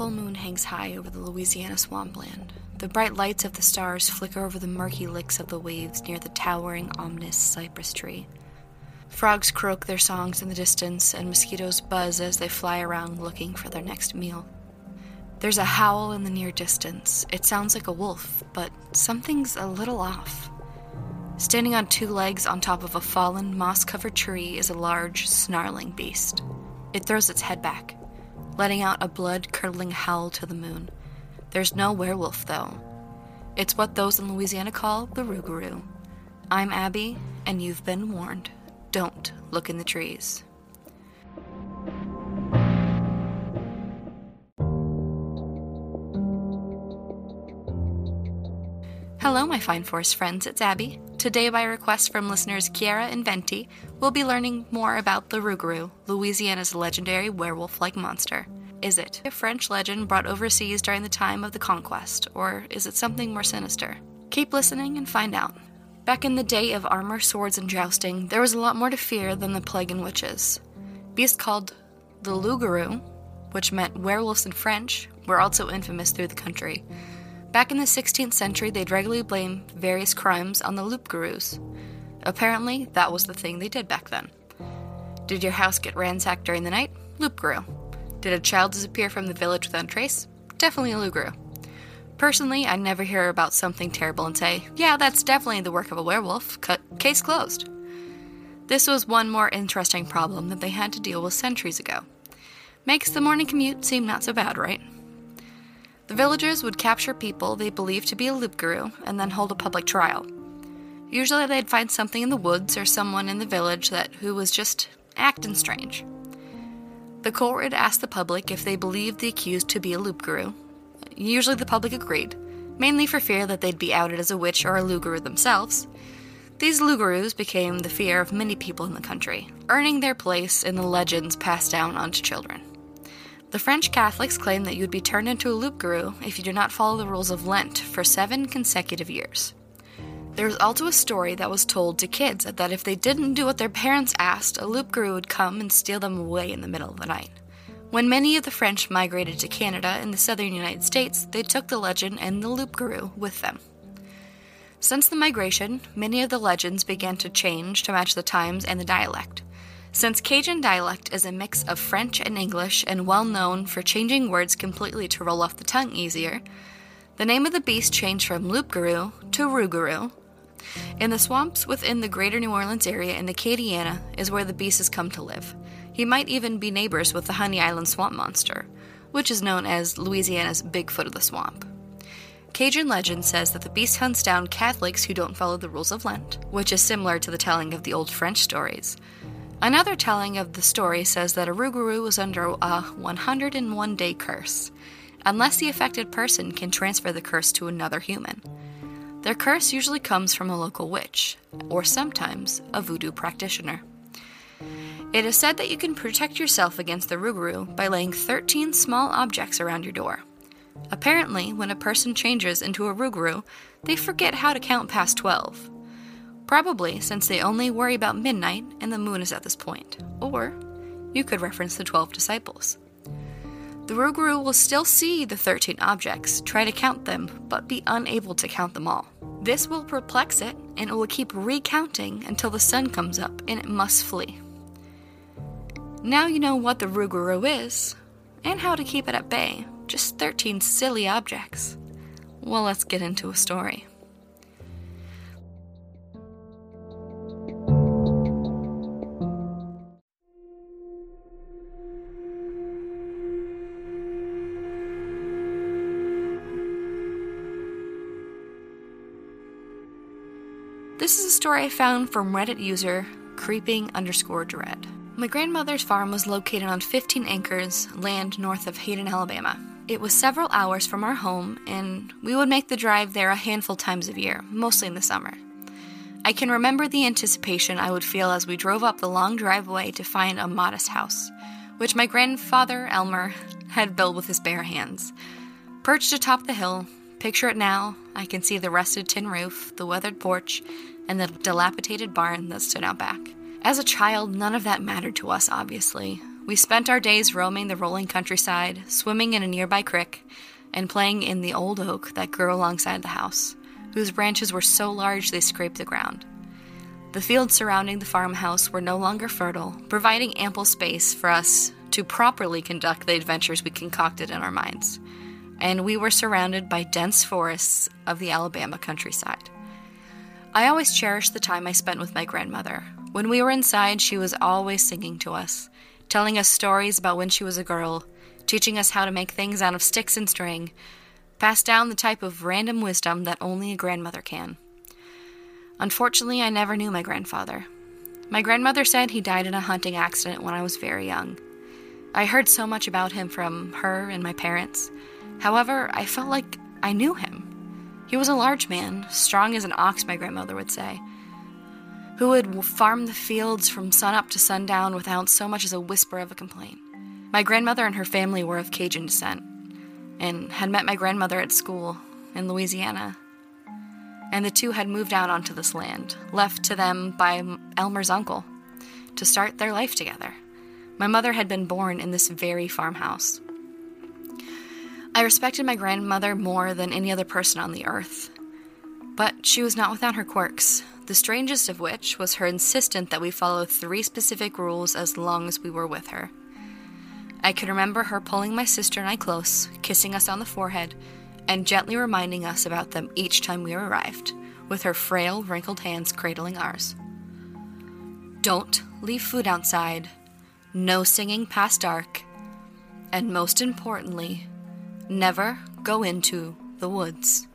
full moon hangs high over the Louisiana swampland. The bright lights of the stars flicker over the murky licks of the waves near the towering, ominous cypress tree. Frogs croak their songs in the distance, and mosquitoes buzz as they fly around looking for their next meal. There's a howl in the near distance. It sounds like a wolf, but something's a little off. Standing on two legs on top of a fallen, moss covered tree is a large, snarling beast. It throws its head back, letting out a blood curdling howl to the moon. There's no werewolf, though. It's what those in Louisiana call the Rougarou. I'm Abby, and you've been warned. Don't look in the trees. Hello, my fine Force friends, it's Abby. Today, by request from listeners Kiara and Venti, we'll be learning more about the Rougarou, Louisiana's legendary werewolf like monster. Is it a French legend brought overseas during the time of the conquest, or is it something more sinister? Keep listening and find out. Back in the day of armor, swords, and jousting, there was a lot more to fear than the plague and witches. Beasts called the loup-garou, which meant werewolves in French, were also infamous through the country. Back in the 16th century, they'd regularly blame various crimes on the loup-garous. Apparently, that was the thing they did back then. Did your house get ransacked during the night? Loup-garou. Did a child disappear from the village without trace? Definitely a loup-garou. Personally, I never hear about something terrible and say, yeah, that's definitely the work of a werewolf. Cut, case closed. This was one more interesting problem that they had to deal with centuries ago. Makes the morning commute seem not so bad, right? The villagers would capture people they believed to be a loup-garou and then hold a public trial. Usually they'd find something in the woods or someone in the village that who was just acting strange. The court would ask the public if they believed the accused to be a loup-garou. Usually the public agreed, mainly for fear that they'd be outed as a witch or a loup-garou themselves. These loup-garous became the fear of many people in the country, earning their place in the legends passed down onto children. The French Catholics claim that you would be turned into a loup-garou if you do not follow the rules of Lent for seven consecutive years. There was also a story that was told to kids that if they didn't do what their parents asked, a loup-garou would come and steal them away in the middle of the night. When many of the French migrated to Canada and the southern United States, they took the legend and the loup-garou with them. Since the migration, many of the legends began to change to match the times and the dialect. Since Cajun dialect is a mix of French and English and well known for changing words completely to roll off the tongue easier, the name of the beast changed from loup-garou to rougarou. In the swamps within the greater New Orleans area in Acadiana is where the beast has come to live. He might even be neighbors with the Honey Island swamp monster, which is known as Louisiana's Bigfoot of the swamp. Cajun legend says that the beast hunts down Catholics who don't follow the rules of Lent, which is similar to the telling of the old French stories. Another telling of the story says that a Rougarou was under a 101 day curse, unless the affected person can transfer the curse to another human. Their curse usually comes from a local witch, or sometimes a voodoo practitioner. It is said that you can protect yourself against the Rougarou by laying 13 small objects around your door. Apparently, when a person changes into a Rougarou, they forget how to count past 12. Probably since they only worry about midnight and the moon is at this point. Or you could reference the 12 disciples. The Rougarou will still see the 13 objects, try to count them, but be unable to count them all. This will perplex it, and it will keep recounting until the sun comes up and it must flee. Now you know what the Rougarou is, and how to keep it at bay. Just 13 silly objects. Well, let's get into a story. Story I found from Reddit user creeping underscore dread. My grandmother's farm was located on 15 acres land north of Hayden, Alabama. It was several hours from our home, and we would make the drive there a handful times a year, mostly in the summer. I can remember the anticipation I would feel as we drove up the long driveway to find a modest house, which my grandfather Elmer had built with his bare hands. Perched atop the hill, picture it now, I can see the rusted tin roof, the weathered porch, and the dilapidated barn that stood out back. As a child, none of that mattered to us, obviously. We spent our days roaming the rolling countryside, swimming in a nearby creek, and playing in the old oak that grew alongside the house, whose branches were so large they scraped the ground. The fields surrounding the farmhouse were no longer fertile, providing ample space for us to properly conduct the adventures we concocted in our minds. And we were surrounded by dense forests of the Alabama countryside. I always cherished the time I spent with my grandmother. When we were inside, she was always singing to us, telling us stories about when she was a girl, teaching us how to make things out of sticks and string, passed down the type of random wisdom that only a grandmother can. Unfortunately, I never knew my grandfather. My grandmother said he died in a hunting accident when I was very young. I heard so much about him from her and my parents. However, I felt like I knew him. He was a large man, strong as an ox, my grandmother would say, who would farm the fields from sunup to sundown without so much as a whisper of a complaint. My grandmother and her family were of Cajun descent and had met my grandmother at school in Louisiana and the two had moved out onto this land, left to them by Elmer's uncle, to start their life together. My mother had been born in this very farmhouse. I respected my grandmother more than any other person on the earth. But she was not without her quirks, the strangest of which was her insistence that we follow three specific rules as long as we were with her. I can remember her pulling my sister and I close, kissing us on the forehead, and gently reminding us about them each time we arrived, with her frail, wrinkled hands cradling ours. Don't leave food outside, no singing past dark, and most importantly, never go into the woods.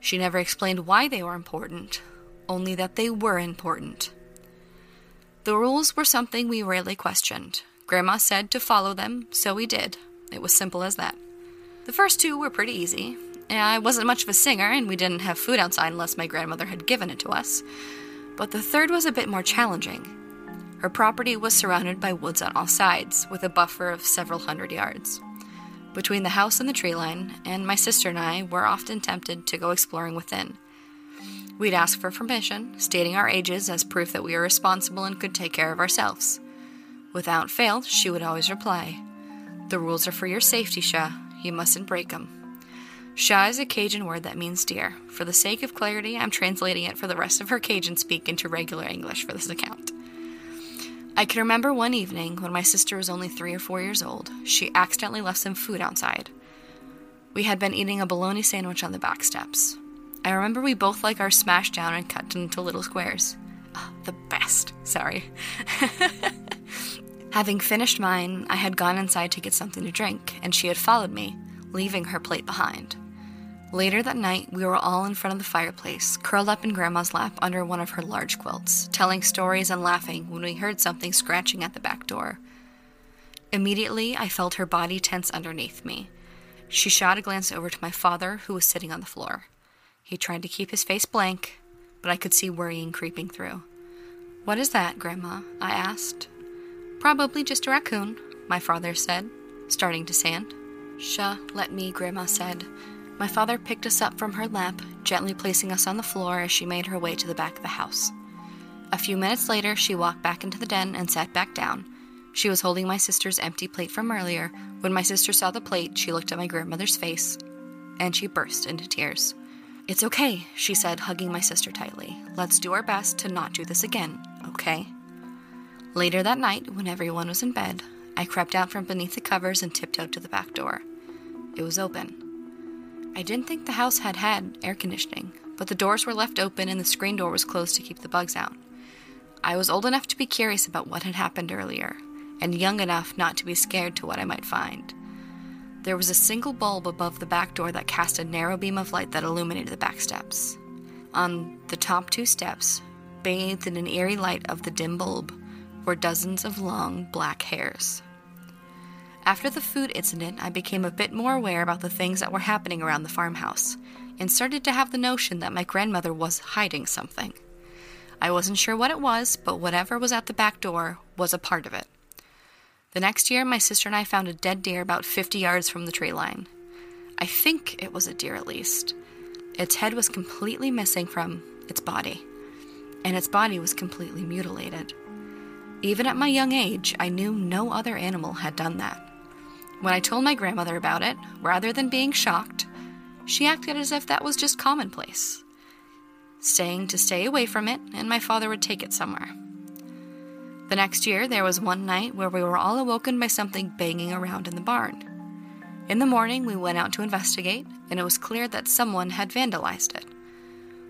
She never explained why they were important, only that they were important. The rules were something we rarely questioned. Grandma said to follow them, so we did. It was simple as that. The first two were pretty easy. I wasn't much of a singer, and we didn't have food outside unless my grandmother had given it to us. But the third was a bit more challenging. Her property was surrounded by woods on all sides, with a buffer of several hundred yards. Between the house and the tree line, and my sister and I were often tempted to go exploring within. We'd ask for permission, stating our ages as proof that we were responsible and could take care of ourselves. Without fail, she would always reply, The rules are for your safety, Shah. You mustn't break 'em. Shah is a Cajun word that means dear. For the sake of clarity, I'm translating it for the rest of her Cajun speak into regular English for this account. I can remember one evening when my sister was only three or four years old, she accidentally left some food outside. We had been eating a bologna sandwich on the back steps. I remember we both like our smashed down and cut into little squares. Oh, the best. Sorry. Having finished mine, I had gone inside to get something to drink, and she had followed me, leaving her plate behind. Later that night, we were all in front of the fireplace, curled up in Grandma's lap under one of her large quilts, telling stories and laughing when we heard something scratching at the back door. Immediately, I felt her body tense underneath me. She shot a glance over to my father, who was sitting on the floor. He tried to keep his face blank, but I could see worrying creeping through. What is that, Grandma? I asked, Probably just a raccoon, my father said, starting to sand. Sha, let me, Grandma said. My father picked us up from her lap, gently placing us on the floor as she made her way to the back of the house. A few minutes later, she walked back into the den and sat back down. She was holding my sister's empty plate from earlier. When my sister saw the plate, she looked at my grandmother's face and she burst into tears. It's okay, she said, hugging my sister tightly. Let's do our best to not do this again, okay? Later that night, when everyone was in bed, I crept out from beneath the covers and tiptoed to the back door. It was open. I didn't think the house had had air conditioning, but the doors were left open and the screen door was closed to keep the bugs out. I was old enough to be curious about what had happened earlier, and young enough not to be scared to what I might find. There was a single bulb above the back door that cast a narrow beam of light that illuminated the back steps. On the top two steps, bathed in an eerie light of the dim bulb, were dozens of long black hairs. After the food incident, I became a bit more aware about the things that were happening around the farmhouse and started to have the notion that my grandmother was hiding something. I wasn't sure what it was, but whatever was at the back door was a part of it. The next year, my sister and I found a dead deer about 50 yards from the tree line. I think it was a deer at least. Its head was completely missing from its body, and its body was completely mutilated. Even at my young age, I knew no other animal had done that. When I told my grandmother about it, rather than being shocked, she acted as if that was just commonplace, saying to stay away from it and my father would take it somewhere. The next year, there was one night where we were all awoken by something banging around in the barn. In the morning, we went out to investigate, and it was clear that someone had vandalized it.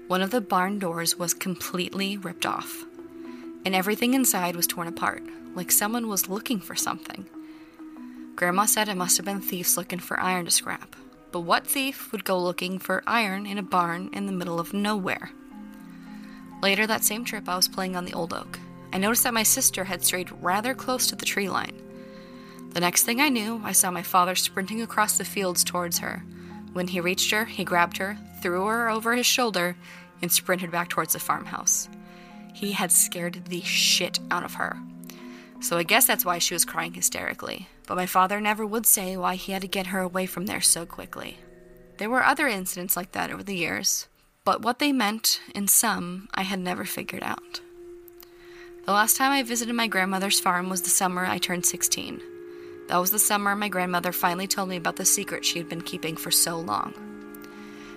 One of the barn doors was completely ripped off, and everything inside was torn apart, like someone was looking for something. Grandma said it must have been thieves looking for iron to scrap, but what thief would go looking for iron in a barn in the middle of nowhere? Later that same trip, I was playing on the old oak. I noticed that my sister had strayed rather close to the tree line. The next thing I knew, I saw my father sprinting across the fields towards her. When he reached her, he grabbed her, threw her over his shoulder, and sprinted back towards the farmhouse. He had scared the shit out of her. So I guess that's why she was crying hysterically. But my father never would say why he had to get her away from there so quickly. There were other incidents like that over the years, but what they meant, in some, I had never figured out. The last time I visited my grandmother's farm was the summer I turned 16. That was the summer my grandmother finally told me about the secret she had been keeping for so long.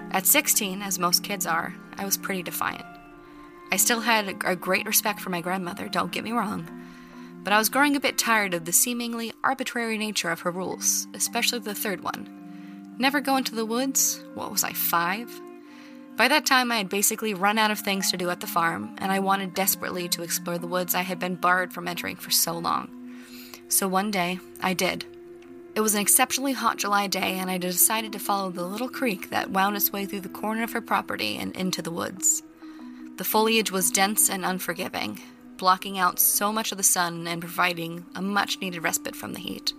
At 16, as most kids are, I was pretty defiant. I still had a great respect for my grandmother, don't get me wrong, but I was growing a bit tired of the seemingly arbitrary nature of her rules, especially the third one. Never go into the woods? What was I, five? By that time, I had basically run out of things to do at the farm, and I wanted desperately to explore the woods I had been barred from entering for so long. So one day, I did. It was an exceptionally hot July day, and I decided to follow the little creek that wound its way through the corner of her property and into the woods. The foliage was dense and unforgiving, blocking out so much of the sun and providing a much needed respite from the heat.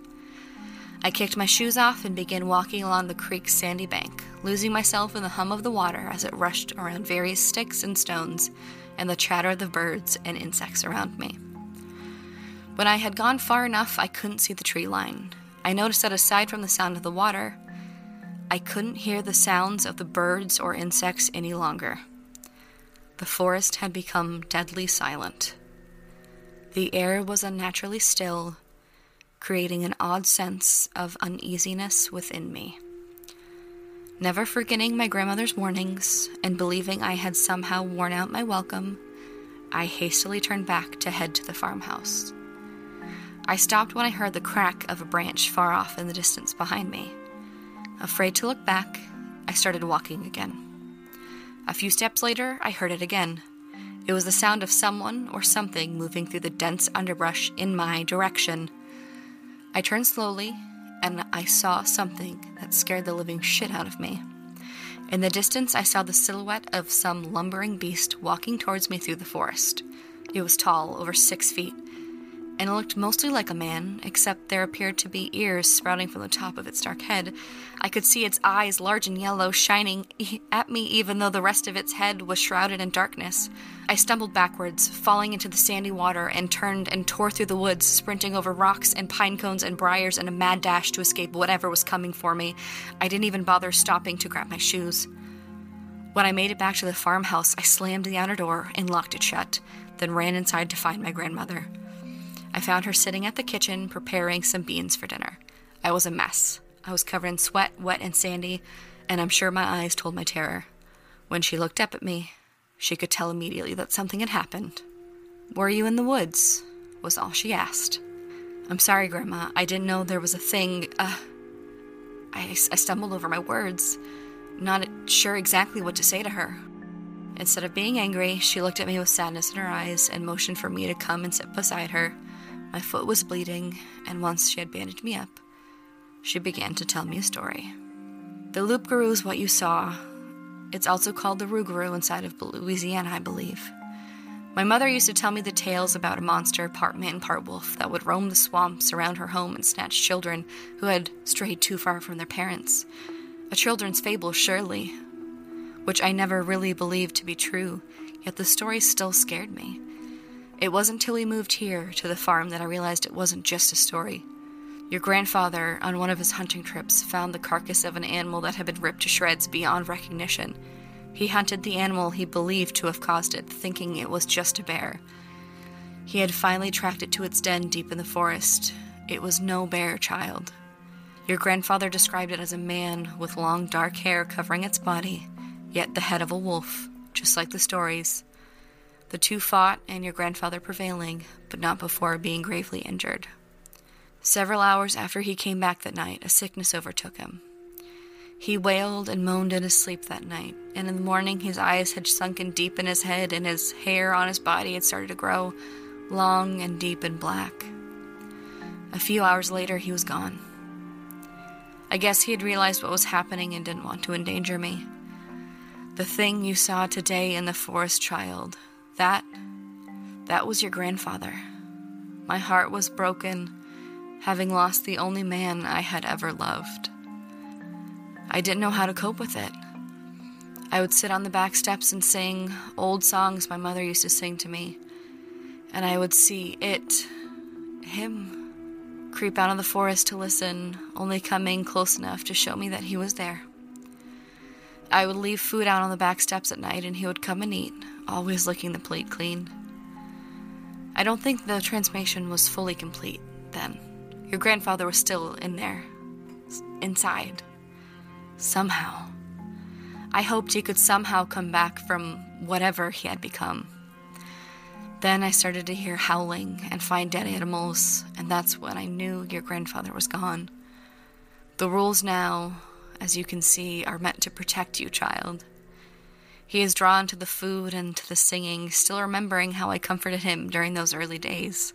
I kicked my shoes off and began walking along the creek's sandy bank, losing myself in the hum of the water as it rushed around various sticks and stones and the chatter of the birds and insects around me. When I had gone far enough, I couldn't see the tree line. I noticed that aside from the sound of the water, I couldn't hear the sounds of the birds or insects any longer. The forest had become deadly silent. The air was unnaturally still, creating an odd sense of uneasiness within me. Never forgetting my grandmother's warnings and believing I had somehow worn out my welcome, I hastily turned back to head to the farmhouse. I stopped when I heard the crack of a branch far off in the distance behind me. Afraid to look back, I started walking again. A few steps later, I heard it again. It was the sound of someone or something moving through the dense underbrush in my direction. I turned slowly, and I saw something that scared the living shit out of me. In the distance, I saw the silhouette of some lumbering beast walking towards me through the forest. It was tall, over six feet, and it looked mostly like a man, except there appeared to be ears sprouting from the top of its dark head. I could see its eyes, large and yellow, shining at me even though the rest of its head was shrouded in darkness. I stumbled backwards, falling into the sandy water, and turned and tore through the woods, sprinting over rocks and pine cones and briars in a mad dash to escape whatever was coming for me. I didn't even bother stopping to grab my shoes. When I made it back to the farmhouse, I slammed the outer door and locked it shut, then ran inside to find my grandmother. I found her sitting at the kitchen preparing some beans for dinner. I was a mess. I was covered in sweat, wet and sandy, and I'm sure my eyes told my terror. When she looked up at me, she could tell immediately that something had happened. Were you in the woods? was all she asked. I'm sorry, Grandma. I didn't know there was a thing. Uh, I, I stumbled over my words, not sure exactly what to say to her. Instead of being angry, she looked at me with sadness in her eyes and motioned for me to come and sit beside her. My foot was bleeding, and once she had bandaged me up, she began to tell me a story. The loup-garou is what you saw. It's also called the rougarou inside of Louisiana, I believe. My mother used to tell me the tales about a monster, part man, part wolf, that would roam the swamps around her home and snatch children who had strayed too far from their parents. A children's fable, surely, which I never really believed to be true, yet the story still scared me. It wasn't till we moved here to the farm that I realized it wasn't just a story. Your grandfather, on one of his hunting trips, found the carcass of an animal that had been ripped to shreds beyond recognition. He hunted the animal he believed to have caused it, thinking it was just a bear. He had finally tracked it to its den deep in the forest. It was no bear, child. Your grandfather described it as a man with long dark hair covering its body, yet the head of a wolf, just like the stories. The two fought, and your grandfather prevailing, but not before being gravely injured. Several hours after he came back that night, a sickness overtook him. He wailed and moaned in his sleep that night, and in the morning his eyes had sunken deep in his head, and his hair on his body had started to grow long and deep and black. A few hours later, he was gone. I guess he had realized what was happening and didn't want to endanger me. The thing you saw today in the forest, child, that. that was your grandfather. My heart was broken, having lost the only man I had ever loved. I didn't know how to cope with it. I would sit on the back steps and sing old songs my mother used to sing to me, and I would see it, him, creep out of the forest to listen, only coming close enough to show me that he was there. I would leave food out on the back steps at night, and he would come and eat, always licking the plate clean. I don't think the transformation was fully complete then. Your grandfather was still in there, inside somehow. I hoped he could somehow come back from whatever he had become. Then I started to hear howling and find dead animals, and that's when I knew your grandfather was gone. The rules now, as you can see, are meant to protect you, child. He is drawn to the food and to the singing, still remembering how I comforted him during those early days.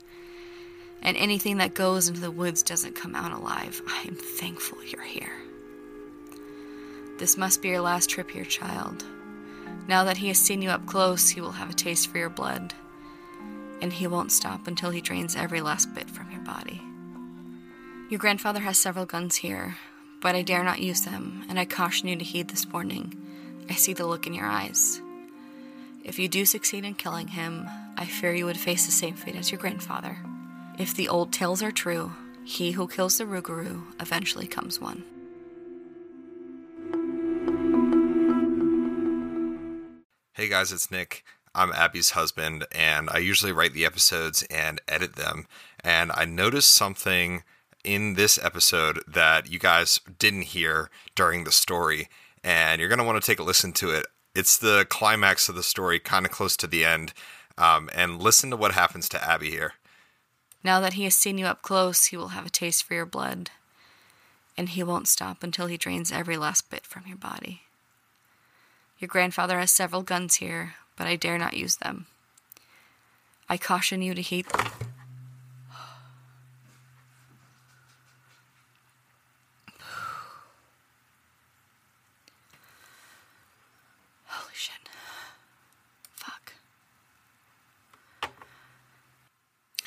And anything that goes into the woods doesn't come out alive. I am thankful you're here. This must be your last trip here, child. Now that he has seen you up close, he will have a taste for your blood. And he won't stop until he drains every last bit from your body. Your grandfather has several guns here, but I dare not use them, and I caution you to heed this warning. I see the look in your eyes. If you do succeed in killing him, I fear you would face the same fate as your grandfather. If the old tales are true, he who kills the Rougarou eventually comes one. Hey guys, it's Nick. I'm Abby's husband, and I usually write the episodes and edit them. And I noticed something in this episode that you guys didn't hear during the story, and you're going to want to take a listen to it. It's the climax of the story, kind of close to the end. Um, and listen to what happens to Abby here. Now that he has seen you up close, he will have a taste for your blood, and he won't stop until he drains every last bit from your body. Your grandfather has several guns here, but I dare not use them. I caution you to heed.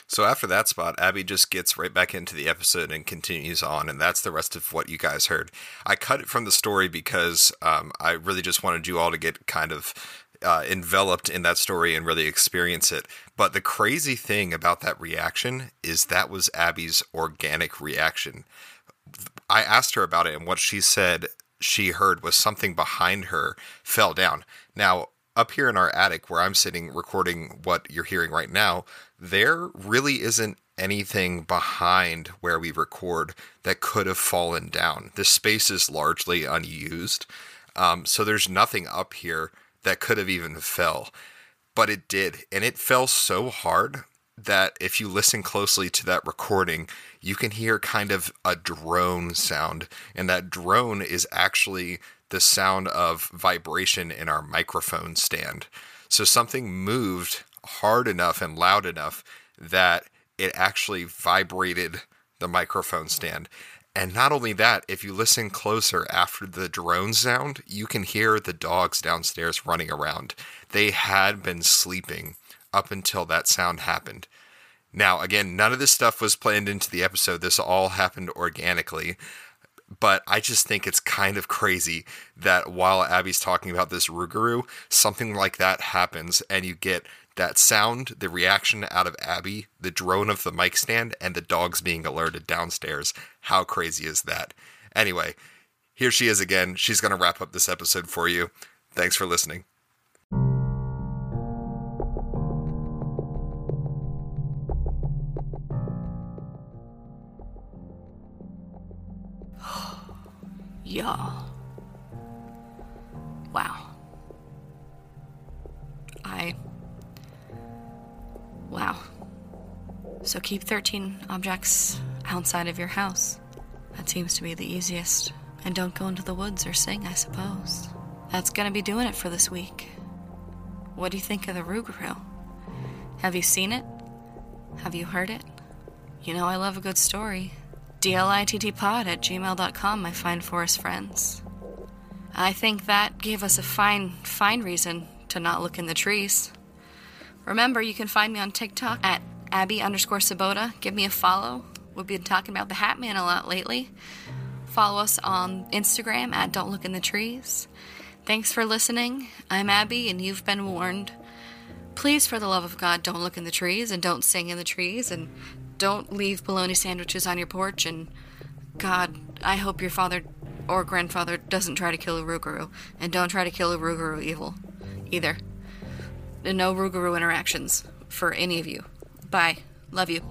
So after that spot, Abby just gets right back into the episode and continues on, and that's the rest of what you guys heard. I cut it from the story because um, I really just wanted you all to get kind of uh, enveloped in that story and really experience it. But the crazy thing about that reaction is that was Abby's organic reaction. I asked her about it, and what she said she heard was something behind her fell down. Now, up here in our attic where I'm sitting recording what you're hearing right now, there really isn't anything behind where we record that could have fallen down. This space is largely unused. Um, so there's nothing up here that could have even fell. But it did. And it fell so hard that if you listen closely to that recording, you can hear kind of a drone sound. And that drone is actually the sound of vibration in our microphone stand. So something moved hard enough and loud enough that it actually vibrated the microphone stand. And not only that, if you listen closer after the drone sound, you can hear the dogs downstairs running around. They had been sleeping up until that sound happened. Now, again, none of this stuff was planned into the episode. This all happened organically but I just think it's kind of crazy that while Abby's talking about this Rougarou, something like that happens, and you get that sound, the reaction out of Abby, the drone of the mic stand, and the dogs being alerted downstairs. How crazy is that? Anyway, here she is again. She's going to wrap up this episode for you. Thanks for listening. Y'all. Wow. I. Wow. So keep 13 objects outside of your house. That seems to be the easiest. And don't go into the woods or sing, I suppose. That's gonna be doing it for this week. What do you think of the Rougarou? Have you seen it? Have you heard it? You know I love a good story. DLITTpod at gmail.com, my fine forest friends. I think that gave us a fine, fine reason to not look in the trees. Remember, you can find me on TikTok at Abby underscore Sabota. Give me a follow. We've been talking about the Hat Man a lot lately. Follow us on Instagram at Don't Look in the Trees. Thanks for listening. I'm Abby, and you've been warned. Please, for the love of God, don't look in the trees and don't sing in the trees and don't leave bologna sandwiches on your porch. And God, I hope your father or grandfather doesn't try to kill a Rougarou. And don't try to kill a Rougarou evil either. No Rougarou interactions for any of you. Bye. Love you.